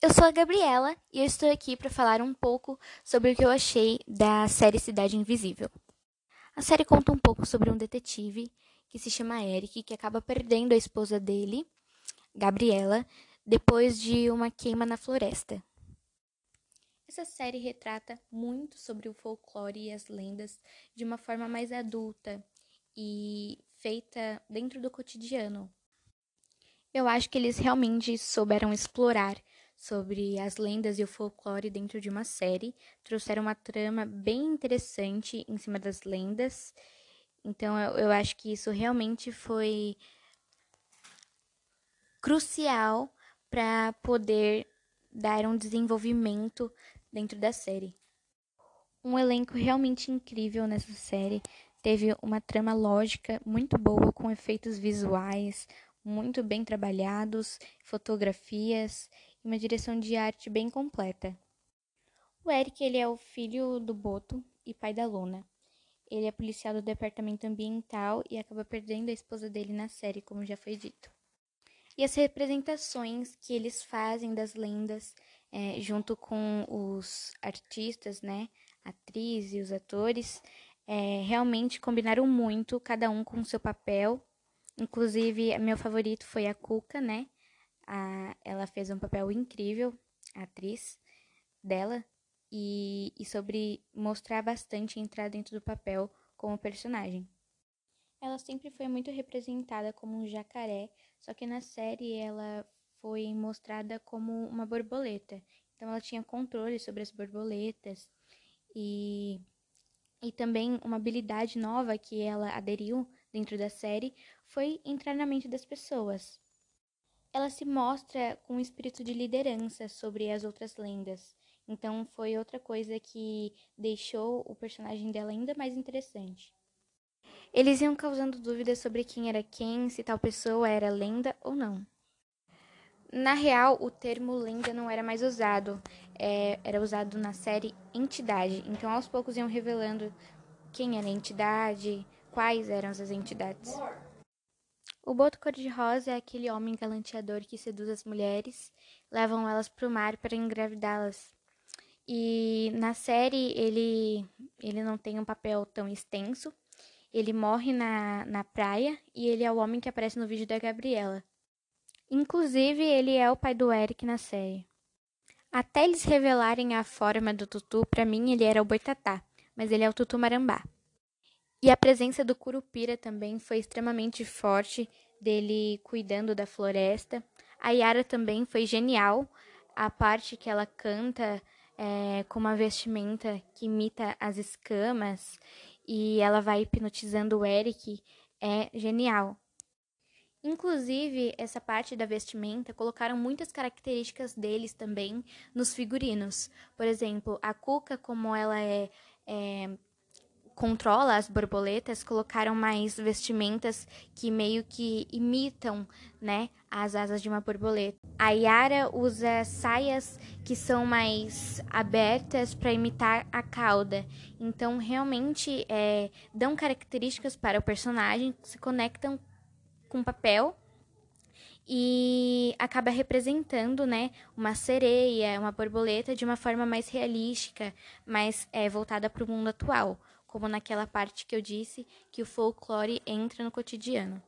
Eu sou a Gabriela e eu estou aqui para falar um pouco sobre o que eu achei da série Cidade Invisível. A série conta um pouco sobre um detetive que se chama Eric, que acaba perdendo a esposa dele, Gabriela, depois de uma queima na floresta. Essa série retrata muito sobre o folclore e as lendas de uma forma mais adulta e feita dentro do cotidiano. Eu acho que eles realmente souberam explorar sobre as lendas e o folclore dentro de uma série. Trouxeram uma trama bem interessante em cima das lendas. Então eu, eu acho que isso realmente foi crucial para poder dar um desenvolvimento dentro da série. Um elenco realmente incrível nessa série. Teve uma trama lógica muito boa, com efeitos visuais muito bem trabalhados, fotografias uma direção de arte bem completa. O Eric ele é o filho do Boto e pai da Luna. Ele é policial do departamento ambiental e acaba perdendo a esposa dele na série, como já foi dito. E as representações que eles fazem das lendas, é, junto com os artistas, né, atriz e os atores, é, realmente combinaram muito, cada um com seu papel. Inclusive, meu favorito foi a Cuca, né? A, ela fez um papel incrível, a atriz dela, e, e sobre mostrar bastante entrar dentro do papel como personagem. Ela sempre foi muito representada como um jacaré, só que na série ela foi mostrada como uma borboleta. Então ela tinha controle sobre as borboletas e, e também uma habilidade nova que ela aderiu dentro da série foi entrar na mente das pessoas ela se mostra com um espírito de liderança sobre as outras lendas. Então foi outra coisa que deixou o personagem dela ainda mais interessante. Eles iam causando dúvidas sobre quem era quem, se tal pessoa era lenda ou não. Na real, o termo lenda não era mais usado, é, era usado na série entidade. Então, aos poucos iam revelando quem era a entidade, quais eram as entidades. O boto cor-de-rosa é aquele homem galanteador que seduz as mulheres, levam elas para o mar para engravidá-las. E na série ele, ele não tem um papel tão extenso. Ele morre na, na praia e ele é o homem que aparece no vídeo da Gabriela. Inclusive, ele é o pai do Eric na série. Até eles revelarem a forma do Tutu, para mim ele era o Boitatá, mas ele é o Tutu Marambá. E a presença do Curupira também foi extremamente forte, dele cuidando da floresta. A Yara também foi genial, a parte que ela canta é, com uma vestimenta que imita as escamas e ela vai hipnotizando o Eric é genial. Inclusive, essa parte da vestimenta colocaram muitas características deles também nos figurinos. Por exemplo, a Cuca, como ela é, é controla as borboletas, colocaram mais vestimentas que meio que imitam, né, as asas de uma borboleta. A Yara usa saias que são mais abertas para imitar a cauda. Então, realmente, é, dão características para o personagem, se conectam com o papel e acaba representando, né, uma sereia, uma borboleta de uma forma mais realística, mais é, voltada para o mundo atual como naquela parte que eu disse que o folclore entra no cotidiano.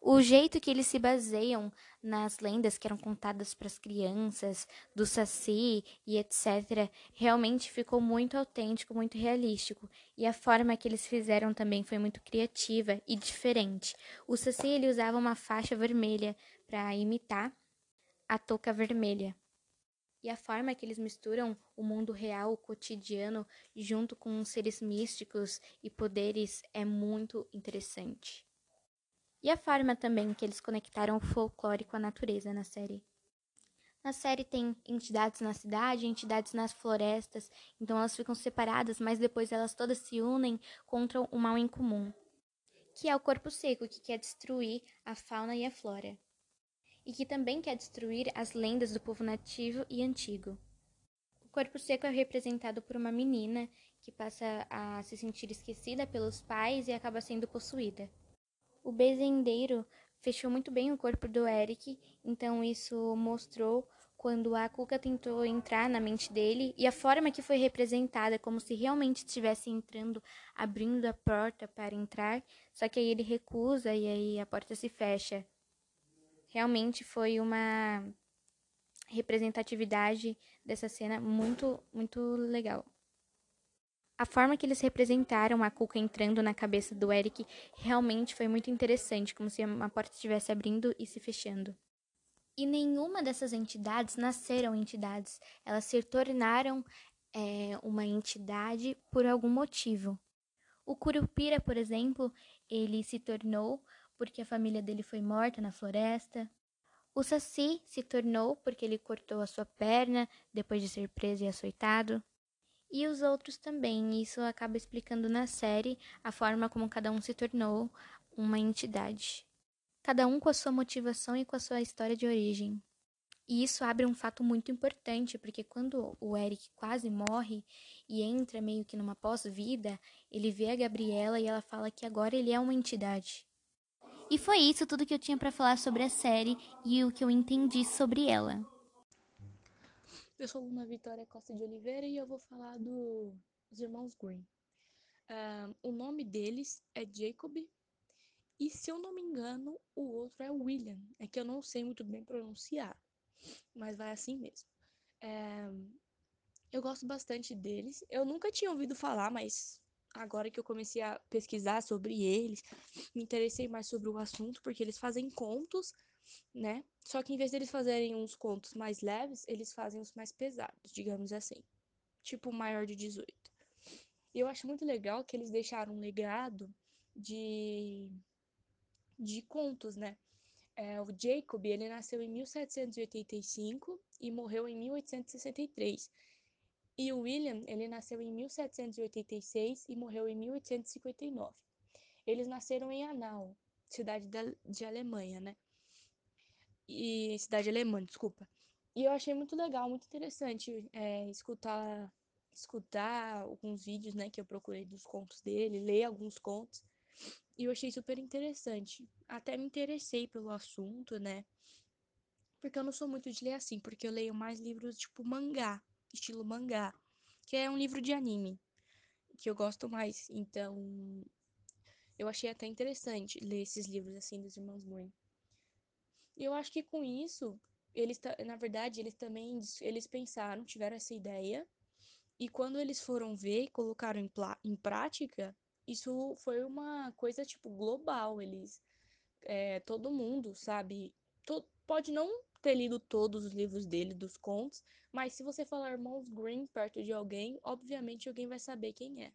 O jeito que eles se baseiam nas lendas que eram contadas para as crianças, do Saci e etc., realmente ficou muito autêntico, muito realístico. E a forma que eles fizeram também foi muito criativa e diferente. O Saci ele usava uma faixa vermelha para imitar a touca vermelha. E a forma que eles misturam o mundo real, o cotidiano, junto com seres místicos e poderes é muito interessante. E a forma também que eles conectaram o folclore com a natureza na série. Na série tem entidades na cidade, entidades nas florestas, então elas ficam separadas, mas depois elas todas se unem contra um mal em comum, que é o corpo seco, que quer destruir a fauna e a flora e que também quer destruir as lendas do povo nativo e antigo. O corpo seco é representado por uma menina que passa a se sentir esquecida pelos pais e acaba sendo possuída. O bezendeiro fechou muito bem o corpo do Eric, então isso mostrou quando a Cuca tentou entrar na mente dele e a forma que foi representada, como se realmente estivesse entrando, abrindo a porta para entrar, só que aí ele recusa e aí a porta se fecha. Realmente foi uma representatividade dessa cena muito, muito legal. A forma que eles representaram a Cuca entrando na cabeça do Eric realmente foi muito interessante, como se uma porta estivesse abrindo e se fechando. E nenhuma dessas entidades nasceram entidades, elas se tornaram é, uma entidade por algum motivo. O Curupira, por exemplo, ele se tornou porque a família dele foi morta na floresta. O Saci se tornou porque ele cortou a sua perna depois de ser preso e açoitado. E os outros também. Isso acaba explicando na série a forma como cada um se tornou uma entidade cada um com a sua motivação e com a sua história de origem. E isso abre um fato muito importante, porque quando o Eric quase morre e entra meio que numa pós-vida, ele vê a Gabriela e ela fala que agora ele é uma entidade. E foi isso tudo que eu tinha para falar sobre a série e o que eu entendi sobre ela. Eu sou Luna Vitória Costa de Oliveira e eu vou falar do, dos irmãos Green. Uh, o nome deles é Jacob e se eu não me engano, o outro é William. É que eu não sei muito bem pronunciar, mas vai assim mesmo. Eu gosto bastante deles. Eu nunca tinha ouvido falar, mas agora que eu comecei a pesquisar sobre eles, me interessei mais sobre o assunto, porque eles fazem contos, né? Só que em vez deles fazerem uns contos mais leves, eles fazem os mais pesados, digamos assim. Tipo maior de 18. E eu acho muito legal que eles deixaram um legado de de contos, né? É, o Jacob, ele nasceu em 1785 e morreu em 1863. E o William, ele nasceu em 1786 e morreu em 1859. Eles nasceram em Hanau, cidade da, de Alemanha, né? E cidade alemã, desculpa. E eu achei muito legal, muito interessante é, escutar escutar alguns vídeos, né, que eu procurei dos contos dele, ler alguns contos. E eu achei super interessante. Até me interessei pelo assunto, né? Porque eu não sou muito de ler assim, porque eu leio mais livros tipo mangá, estilo mangá, que é um livro de anime, que eu gosto mais. Então, eu achei até interessante ler esses livros assim dos irmãos Green. E eu acho que com isso, eles na verdade, eles também eles pensaram, tiveram essa ideia, e quando eles foram ver e colocaram em, em prática, isso foi uma coisa, tipo, global. Eles. É, todo mundo, sabe? To, pode não ter lido todos os livros dele, dos contos, mas se você falar Irmãos Green perto de alguém, obviamente alguém vai saber quem é.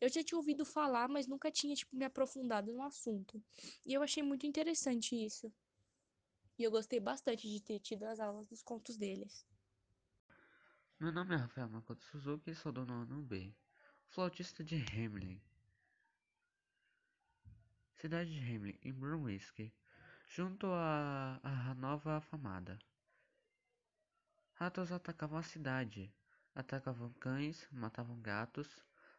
Eu já tinha ouvido falar, mas nunca tinha, tipo, me aprofundado no assunto. E eu achei muito interessante isso. E eu gostei bastante de ter tido as aulas dos contos deles. Meu nome é Rafael Makoto Suzuki e sou do nono B, flautista de Hamlin cidade de Hamlin, em Brunswick, junto à, à nova afamada. Ratos atacavam a cidade, atacavam cães, matavam gatos,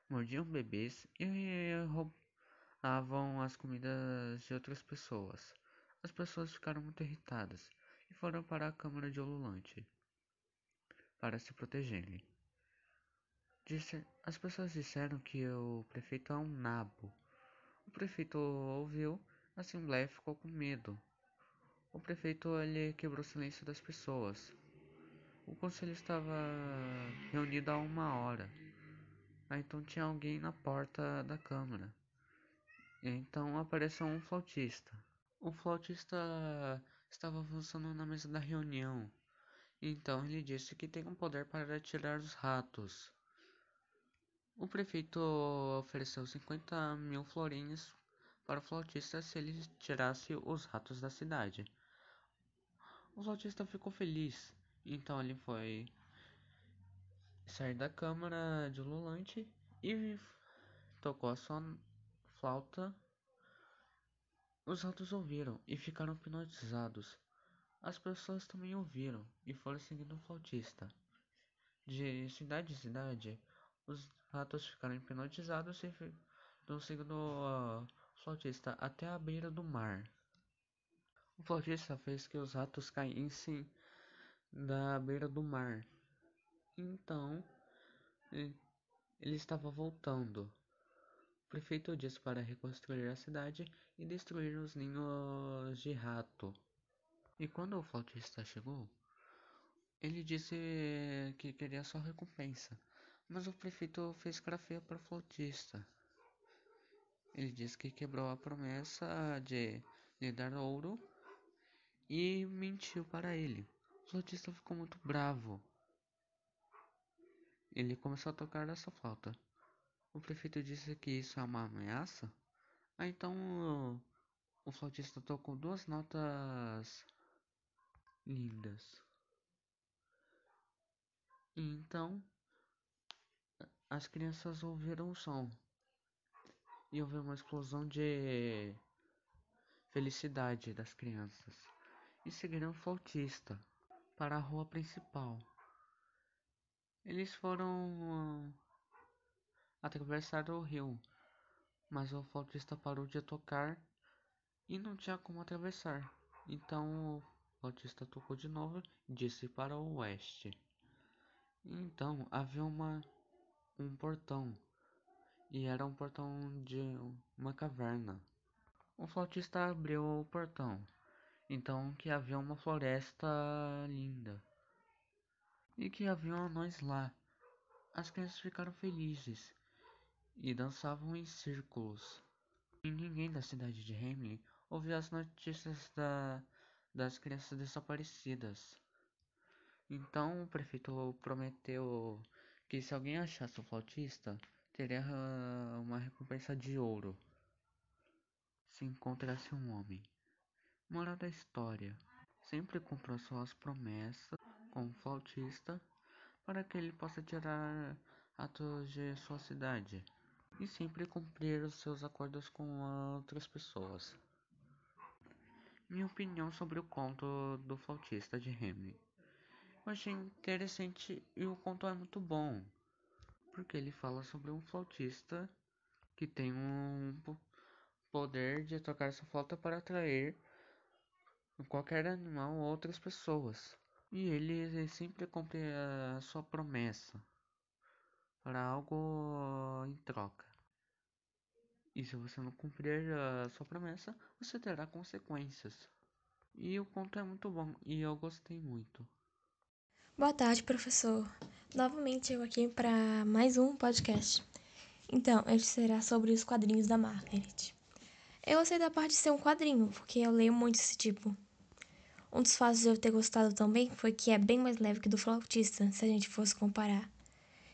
mordiam bebês e roubavam as comidas de outras pessoas. As pessoas ficaram muito irritadas e foram para a Câmara de Ululante para se protegerem. Disse, as pessoas disseram que o prefeito é um nabo o prefeito ouviu a assembleia ficou com medo. O prefeito ele quebrou o silêncio das pessoas. O conselho estava reunido há uma hora. Aí, então tinha alguém na porta da câmara. Então apareceu um flautista. O flautista estava avançando na mesa da reunião. Então ele disse que tem um poder para tirar os ratos. O prefeito ofereceu 50 mil florinhos para o flautista se ele tirasse os ratos da cidade. O flautista ficou feliz, então ele foi sair da câmara de Lulante e tocou a sua flauta. Os ratos ouviram e ficaram hipnotizados. As pessoas também ouviram e foram seguindo o flautista. De cidade em cidade, os ratos ficaram hipnotizados e estão seguindo o flautista até a beira do mar. O flautista fez que os ratos caíssem da beira do mar. Então, ele estava voltando. O prefeito disse para reconstruir a cidade e destruir os ninhos de rato. E quando o flautista chegou, ele disse que queria só recompensa, mas o prefeito fez cara feia para o flautista. Ele disse que quebrou a promessa de lhe dar ouro e mentiu para ele. O flautista ficou muito bravo. Ele começou a tocar essa flauta. O prefeito disse que isso é uma ameaça. Ah, então o, o flautista tocou duas notas lindas. E então as crianças ouviram o som e houve uma explosão de felicidade das crianças e seguiram o flautista para a rua principal. Eles foram uh, atravessar o rio, mas o flautista parou de tocar e não tinha como atravessar. Então o flautista tocou de novo e disse para o oeste. Então havia uma um portão e era um portão de uma caverna. O flautista abriu o portão, então que havia uma floresta linda e que havia anões lá. As crianças ficaram felizes e dançavam em círculos. E ninguém da cidade de Hamlin ouviu as notícias da, das crianças desaparecidas. Então o prefeito prometeu que se alguém achasse o flautista, teria uma recompensa de ouro se encontrasse um homem. Moral da história: sempre cumpra suas promessas com o flautista para que ele possa tirar atos de sua cidade e sempre cumprir os seus acordos com outras pessoas. Minha opinião sobre o conto do flautista de Hamlin. Eu achei interessante e o conto é muito bom porque ele fala sobre um flautista que tem um poder de tocar essa flauta para atrair qualquer animal ou outras pessoas. E ele sempre cumpre a sua promessa para algo em troca. E se você não cumprir a sua promessa, você terá consequências. E o conto é muito bom e eu gostei muito. Boa tarde, professor. Novamente eu aqui para mais um podcast. Então, ele será sobre os quadrinhos da Margaret. Eu gostei da parte de ser um quadrinho, porque eu leio muito esse tipo. Um dos fatos de eu ter gostado também foi que é bem mais leve que do flautista, se a gente fosse comparar.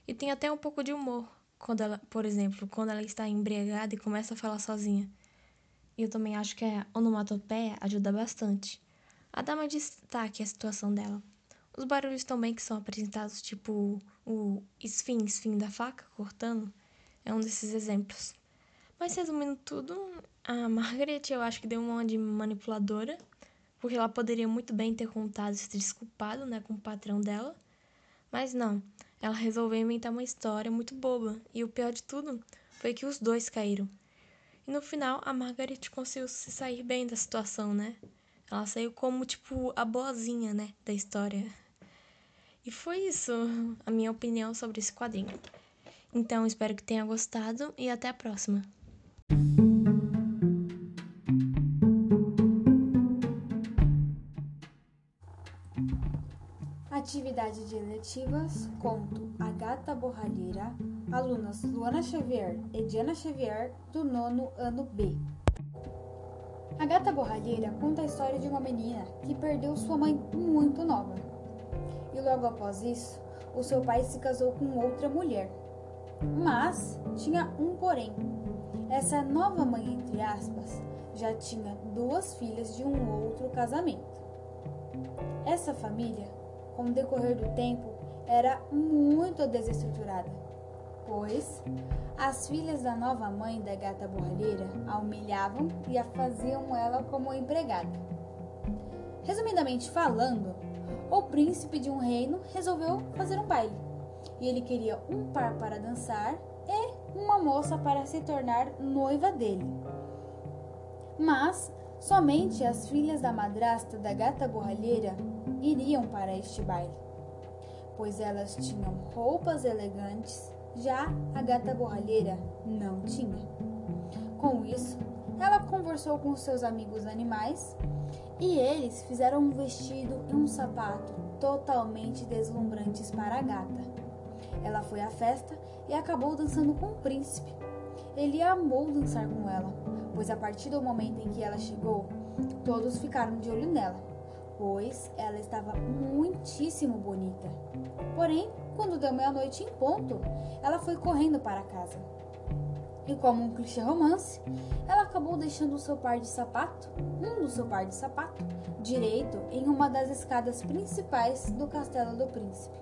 E tem até um pouco de humor, quando ela, por exemplo, quando ela está embriagada e começa a falar sozinha. E eu também acho que a onomatopeia ajuda bastante a dar mais destaque à situação dela. Os barulhos também que são apresentados, tipo o esfim, esfim da faca cortando, é um desses exemplos. Mas resumindo tudo, a Margaret eu acho que deu uma de manipuladora, porque ela poderia muito bem ter contado e se desculpado né, com o patrão dela. Mas não, ela resolveu inventar uma história muito boba, e o pior de tudo foi que os dois caíram. E no final, a Margaret conseguiu se sair bem da situação, né? Ela saiu como, tipo, a boazinha, né, da história. E foi isso a minha opinião sobre esse quadrinho. Então, espero que tenha gostado e até a próxima. Atividade de eletivas, conto A Gata Borralheira, alunas Luana Xavier e Diana Xavier, do nono ano B. A Gata Borralheira conta a história de uma menina que perdeu sua mãe muito nova e logo após isso, o seu pai se casou com outra mulher. Mas tinha um porém. Essa nova mãe, entre aspas, já tinha duas filhas de um outro casamento. Essa família, com o decorrer do tempo, era muito desestruturada, pois as filhas da nova mãe da gata borralheira a humilhavam e a faziam ela como empregada. Resumidamente falando, o príncipe de um reino resolveu fazer um baile. E ele queria um par para dançar e uma moça para se tornar noiva dele. Mas Somente as filhas da madrasta da gata borralheira iriam para este baile, pois elas tinham roupas elegantes, já a gata borralheira não tinha. Com isso, ela conversou com seus amigos animais e eles fizeram um vestido e um sapato totalmente deslumbrantes para a gata. Ela foi à festa e acabou dançando com o príncipe. Ele amou dançar com ela, pois a partir do momento em que ela chegou, todos ficaram de olho nela, pois ela estava muitíssimo bonita. Porém, quando deu meia-noite em ponto, ela foi correndo para casa. E como um clichê romance, ela acabou deixando o seu par de sapato, um do seu par de sapato, direito em uma das escadas principais do castelo do príncipe.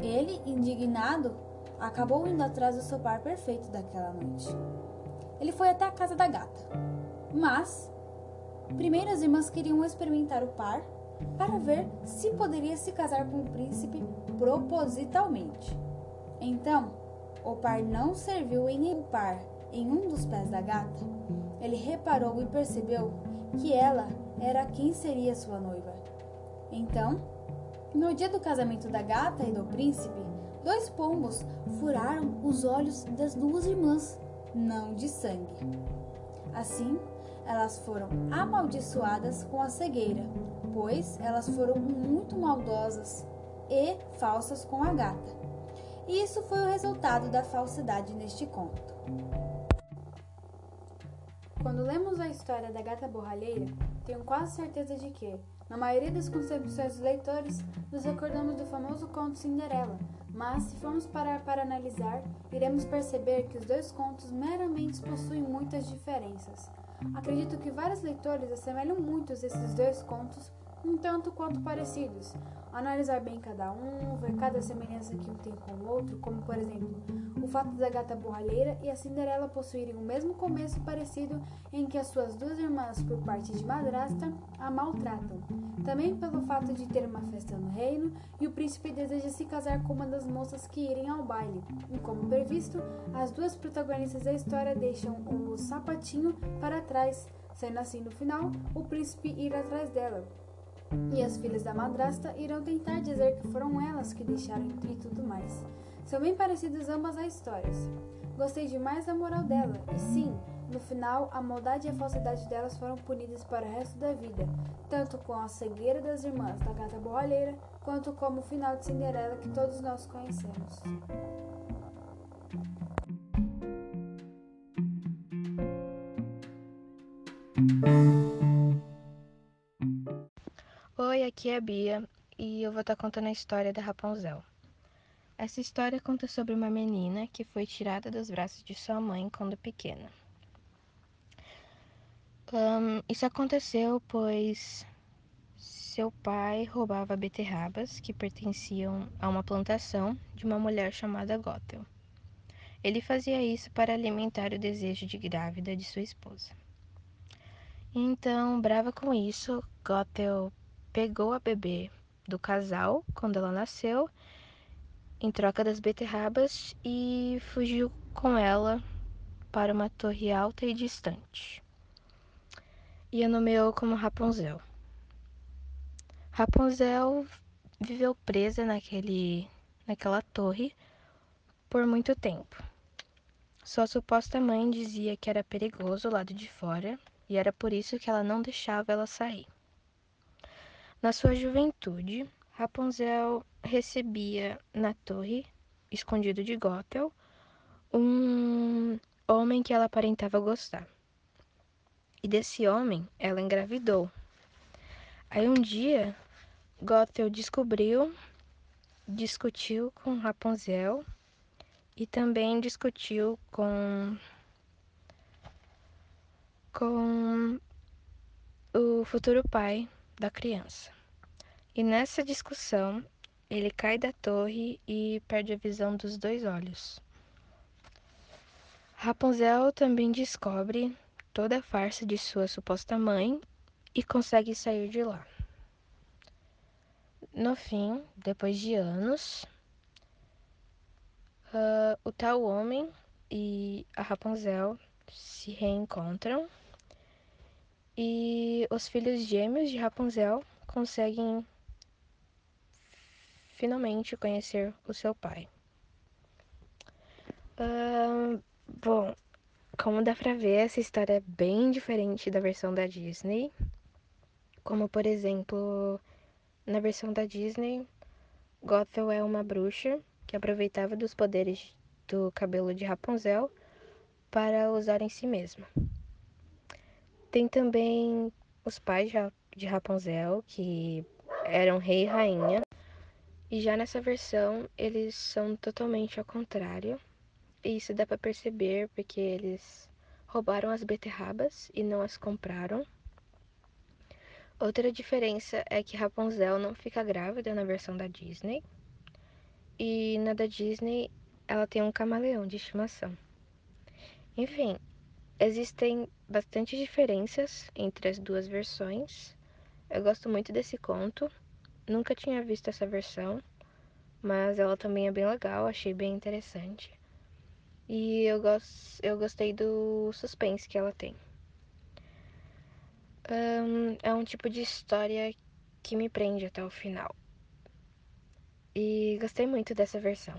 Ele, indignado, acabou indo atrás do seu par perfeito daquela noite. Ele foi até a casa da gata, mas primeiro as irmãs queriam experimentar o par para ver se poderia se casar com o príncipe propositalmente. Então, o par não serviu em nenhum par em um dos pés da gata, ele reparou e percebeu que ela era quem seria sua noiva. Então, no dia do casamento da gata e do príncipe, dois pombos furaram os olhos das duas irmãs, não de sangue. Assim, elas foram amaldiçoadas com a cegueira, pois elas foram muito maldosas e falsas com a gata. E isso foi o resultado da falsidade neste conto. Quando lemos a história da gata borralheira, tenho quase certeza de que, na maioria das concepções dos leitores, nos recordamos do famoso conto Cinderela, mas se formos parar para analisar, iremos perceber que os dois contos meramente possuem muitas diferenças. Acredito que vários leitores assemelham muitos esses dois contos um tanto quanto parecidos. Analisar bem cada um, ver cada semelhança que um tem com o outro, como por exemplo, o fato da gata borralheira e a Cinderela possuírem o mesmo começo parecido em que as suas duas irmãs, por parte de madrasta, a maltratam. Também pelo fato de ter uma festa no reino e o príncipe deseja se casar com uma das moças que irem ao baile. E como previsto, as duas protagonistas da história deixam o sapatinho para trás, sendo assim no final o príncipe ir atrás dela. E as filhas da madrasta irão tentar dizer que foram elas que deixaram e tudo mais. São bem parecidas ambas as histórias. Gostei demais da moral dela, e sim, no final, a maldade e a falsidade delas foram punidas para o resto da vida, tanto com a cegueira das irmãs da gata borralheira, quanto como o final de Cinderela que todos nós conhecemos. Oi, aqui é a Bia e eu vou estar contando a história da Rapunzel. Essa história conta sobre uma menina que foi tirada dos braços de sua mãe quando pequena. Um, isso aconteceu pois seu pai roubava beterrabas que pertenciam a uma plantação de uma mulher chamada Gothel. Ele fazia isso para alimentar o desejo de grávida de sua esposa. Então, brava com isso, Gothel pegou a bebê do casal quando ela nasceu, em troca das beterrabas, e fugiu com ela para uma torre alta e distante. E a nomeou como Rapunzel. Rapunzel viveu presa naquele, naquela torre por muito tempo. Sua suposta mãe dizia que era perigoso o lado de fora e era por isso que ela não deixava ela sair. Na sua juventude, Rapunzel recebia na torre, escondido de Gothel, um homem que ela aparentava gostar. E desse homem ela engravidou. Aí um dia, Gothel descobriu, discutiu com Rapunzel e também discutiu com com o futuro pai da criança. E nessa discussão, ele cai da torre e perde a visão dos dois olhos. Rapunzel também descobre toda a farsa de sua suposta mãe e consegue sair de lá. No fim, depois de anos, uh, o tal homem e a Rapunzel se reencontram E os filhos gêmeos de Rapunzel conseguem finalmente conhecer o seu pai. Uh, bom, como dá pra ver, essa história é bem diferente da versão da Disney. Como, por exemplo, na versão da Disney, Gothel é uma bruxa que aproveitava dos poderes do cabelo de Rapunzel para usar em si mesma. Tem também os pais de Rapunzel, que eram rei e rainha. E já nessa versão, eles são totalmente ao contrário. E isso dá para perceber porque eles roubaram as beterrabas e não as compraram. Outra diferença é que Rapunzel não fica grávida na versão da Disney. E na da Disney, ela tem um camaleão de estimação. Enfim, existem bastante diferenças entre as duas versões. Eu gosto muito desse conto. Nunca tinha visto essa versão, mas ela também é bem legal, achei bem interessante. E eu, gost, eu gostei do suspense que ela tem. Um, é um tipo de história que me prende até o final. E gostei muito dessa versão.